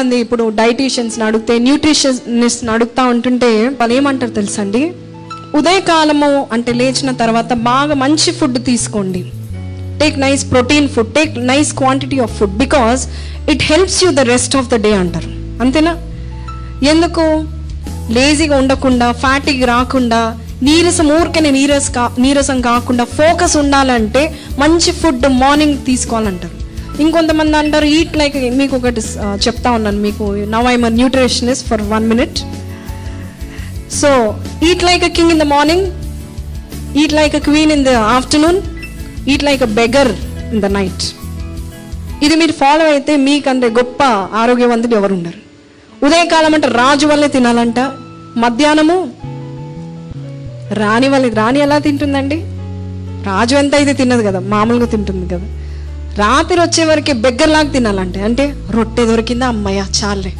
మంది ఇప్పుడు డైటీషియన్స్ అడిగితే న్యూట్రిషనిస్ట్ని అడుగుతా ఉంటుంటే వాళ్ళు ఏమంటారు తెలుసండి? ఉదయకాలము అంటే లేచిన తర్వాత బాగా మంచి ఫుడ్ తీసుకోండి. Take nice protein food take nice quantity of food because it helps you the rest of the day అంటారు. అంతేనా? ఎందుకు? లేజీగా ఉండకుండా ఫ్యాటీగా రాకుండా నీరసం ఊరికనే నీరస కా నీరసం కాకుండా ఫోకస్ ఉండాలంటే మంచి ఫుడ్ మార్నింగ్ తీసుకోవాలంటారు. ఇంకొంతమంది అంటారు ఈట్ లైక్ మీకు ఒకటి చెప్తా ఉన్నాను మీకు. Now I'm nutritionist for one minute so eat like a king in the morning eat like a queen in the afternoon eat like a beggar in the night ఇది మీరు follow అయితే మీకంటే గొప్ప ఆరోగ్యవంతులు ఎవరు ఉండరు ఉదయకాలం అంటే రాజు వల్లే తినాలంట మధ్యాహ్నము రాణి వల్ల రాణి ఎలా తింటుందండి? రాజు ఎంత అయితే తిన్నది కదా మామూలుగా తింటుంది కదా. రాత్రి వచ్చే వరకు బెగ్గర్లాగా తినాలంటే అంటే రొట్టె దొరికిందా అమ్మయ్య చాలే.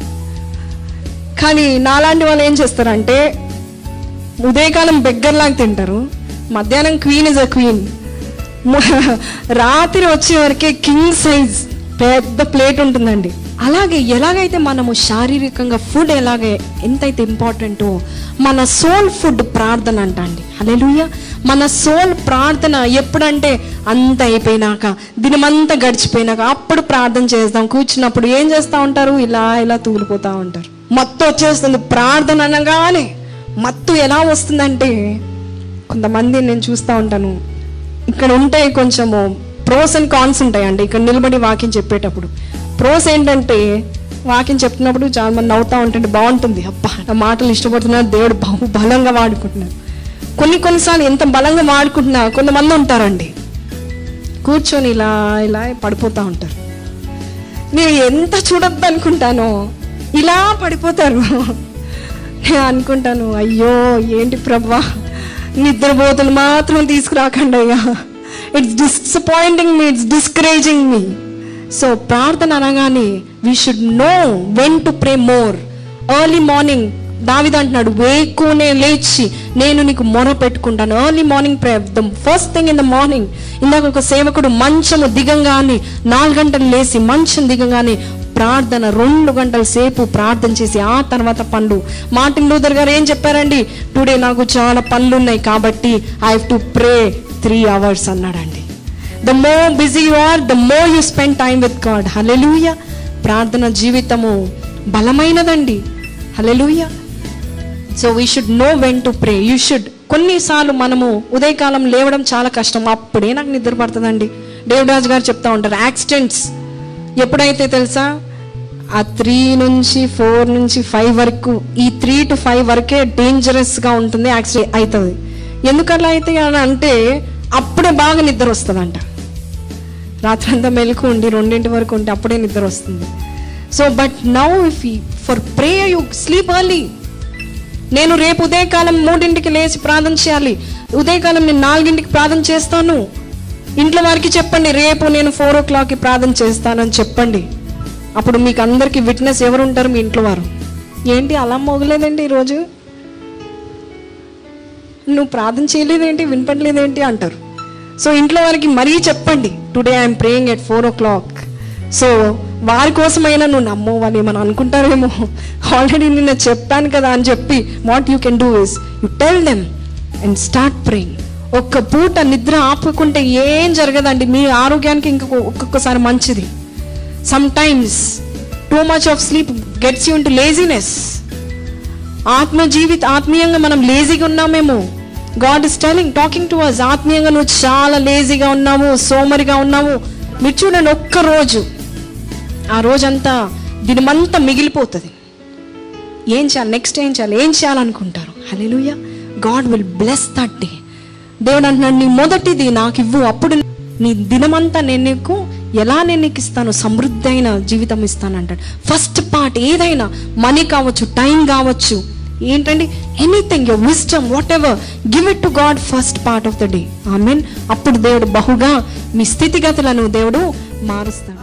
కానీ నాలాంటి వాళ్ళు ఏం చేస్తారంటే ఉదయకాలం బెగ్గర్లాగా తింటారు మధ్యాహ్నం క్వీన్ ఇస్ అ క్వీన్. రాత్రి వచ్చే వరకే కింగ్ సైజ్ పెద్ద ప్లేట్ ఉంటుందండి. అలాగే ఎలాగైతే మనము శారీరకంగా ఫుడ్ ఎలాగే ఎంతైతే ఇంపార్టెంటో మన సోల్ ఫుడ్ ప్రార్థన అంట అండి హల్లెలూయా మన సోల్ ప్రార్థన ఎప్పుడంటే అంత అయిపోయినాక దినమంతా గడిచిపోయినాక అప్పుడు ప్రార్థన చేస్తాం. కూర్చున్నప్పుడు ఏం చేస్తూ ఉంటారు? ఇలా ఇలా తూలిపోతూ ఉంటారు. మత్తు వచ్చేస్తుంది. ప్రార్థన అనగానే మత్తు ఎలా వస్తుందంటే కొంతమంది నేను చూస్తూ ఉంటాను. ఇక్కడ ఉంటే కొంచెము ప్రోస్ అండ్ కాన్స్ ఉంటాయండి. ఇక్కడ నిలబడి వాక్యం చెప్పేటప్పుడు. ప్రోస్ ఏంటంటే వాకింగ్ చెప్తున్నప్పుడు చాలా మంది నవ్వుతూ ఉంటుంటే బాగుంటుంది. అబ్బా నా మాటలు ఇష్టపడుతున్నారు దేవుడు బహు బలంగా వాడుకుంటున్నారు. కొన్ని కొన్నిసార్లు ఎంత బలంగా వాడుకుంటున్నా కొంతమంది ఉంటారండి. కూర్చొని ఇలా ఇలా పడిపోతూ ఉంటారు. నేను ఎంత చూడొద్దు అనుకుంటానో ఇలా పడిపోతారు. నేను అనుకుంటాను అయ్యో ఏంటి ప్రభా? నిద్రపోతులు మాత్రం తీసుకురాకండి అయ్యా. It's disappointing me it's discouraging me so ప్రార్థన అనగానే we should know when to pray more early morning దావిద అంటున్నాడు వేకునే లేచి నేను నీకు మొర పెట్టుకుంటాను. Early morning pray the first thing in the morning ఇందాక ఒక సేవకుడు మంచము దిగంగానే నాలుగు గంటలు లేచి మంచం దిగంగానే ప్రార్థన రెండు గంటల సేపు ప్రార్థన చేసి ఆ తర్వాత పనులు. మార్టిన్ లూథర్ గారు ఏం చెప్పారండి? టుడే నాకు చాలా పనులు ఉన్నాయి కాబట్టి I have to pray three hours అన్నాడండి. The more busy you are the more you spend time with God hallelujah ప్రార్థన జీవితము బలమైనదండి. Hallelujah so we should know when to pray you should కొన్నిసార్లు మనము ఉదయకాలం లేవడం చాలా కష్టం. అప్పుడే నాకు నిద్ర పడుతుందండి. దేవరాజు గారు చెప్తా ఉంటారు యాక్సిడెంట్స్ ఎప్పుడైతే తెలుసా? ఆ త్రీ నుంచి ఫోర్ నుంచి ఫైవ్ వరకు ఈ త్రీ టు ఫైవ్ వరకే డేంజరస్గా ఉంటుంది యాక్సిడెంట్ అవుతుంది. ఎందుకలా అయితే అని అంటే అప్పుడే బాగా నిద్ర వస్తుందంట. రాత్రంతా మెలకు ఉండి రెండింటి వరకు ఉంటే అప్పుడే నిద్ర వస్తుంది. So but now if for pray you sleep early నేను రేపు ఉదయకాలం మూడింటికి లేచి ప్రార్థన చేయాలి. ఉదయకాలం నేను నాలుగింటికి ప్రార్థన చేస్తాను. ఇంట్లో వారికి చెప్పండి రేపు నేను ఫోర్ ఓ క్లాక్కి ప్రార్థన చేస్తానని చెప్పండి. అప్పుడు మీకు అందరికీ విట్నెస్ ఎవరు ఉంటారు మీ ఇంట్లో వారు? ఏంటి అలా మోగలేదండి ఈరోజు? నువ్వు ప్రార్థన చేయలేదేంటి? వినపడలేదేంటి? అంటారు. సో ఇంట్లో వారికి మరీ చెప్పండి today I'm praying at four o'clock so వారి కోసమైనా నువ్వు నమ్మో వాళ్ళు ఏమైనా అనుకుంటారేమో. ఆల్రెడీ నిన్న చెప్పాను కదా అని చెప్పి what you can do is you tell them and start praying ఒక్క పూట నిద్ర ఆపుకుంటే ఏం జరగదండి మీ ఆరోగ్యానికి ఇంకొక ఒక్కొక్కసారి మంచిది. Sometimes too much of sleep gets you into laziness ఆత్మ జీవిత ఆత్మీయంగా మనం లేజీగా ఉన్నామేమో. God is telling talking to us ఆత్మీయంగా నువ్వు చాలా లేజీగా ఉన్నావు సోమరిగా ఉన్నావు మీరు చూడండి ఒక్క రోజు. ఆ రోజంతా దినమంతా మిగిలిపోతుంది. ఏం చేయాలి? నెక్స్ట్ ఏం చేయాలి? ఏం చేయాలనుకుంటారు? హల్లెలూయా God will bless that day దేవుడు అంటున్నాడు నీ మొదటిది నాకు ఇవ్వు అప్పుడు నీ దినమంతా నేను నీకు ఎలా నేను నీకు ఇస్తాను? సమృద్ధి అయిన జీవితం ఇస్తాను అంటాడు. ఫస్ట్ పార్ట్ ఏదైనా మనీ కావచ్చు టైం కావచ్చు. ఏంటండి? Anything your wisdom whatever give it to God first part of the day I mean అప్పుడు దేవుడు బహుగా మీ స్థితిగతులను దేవుడు మారుస్తాడు.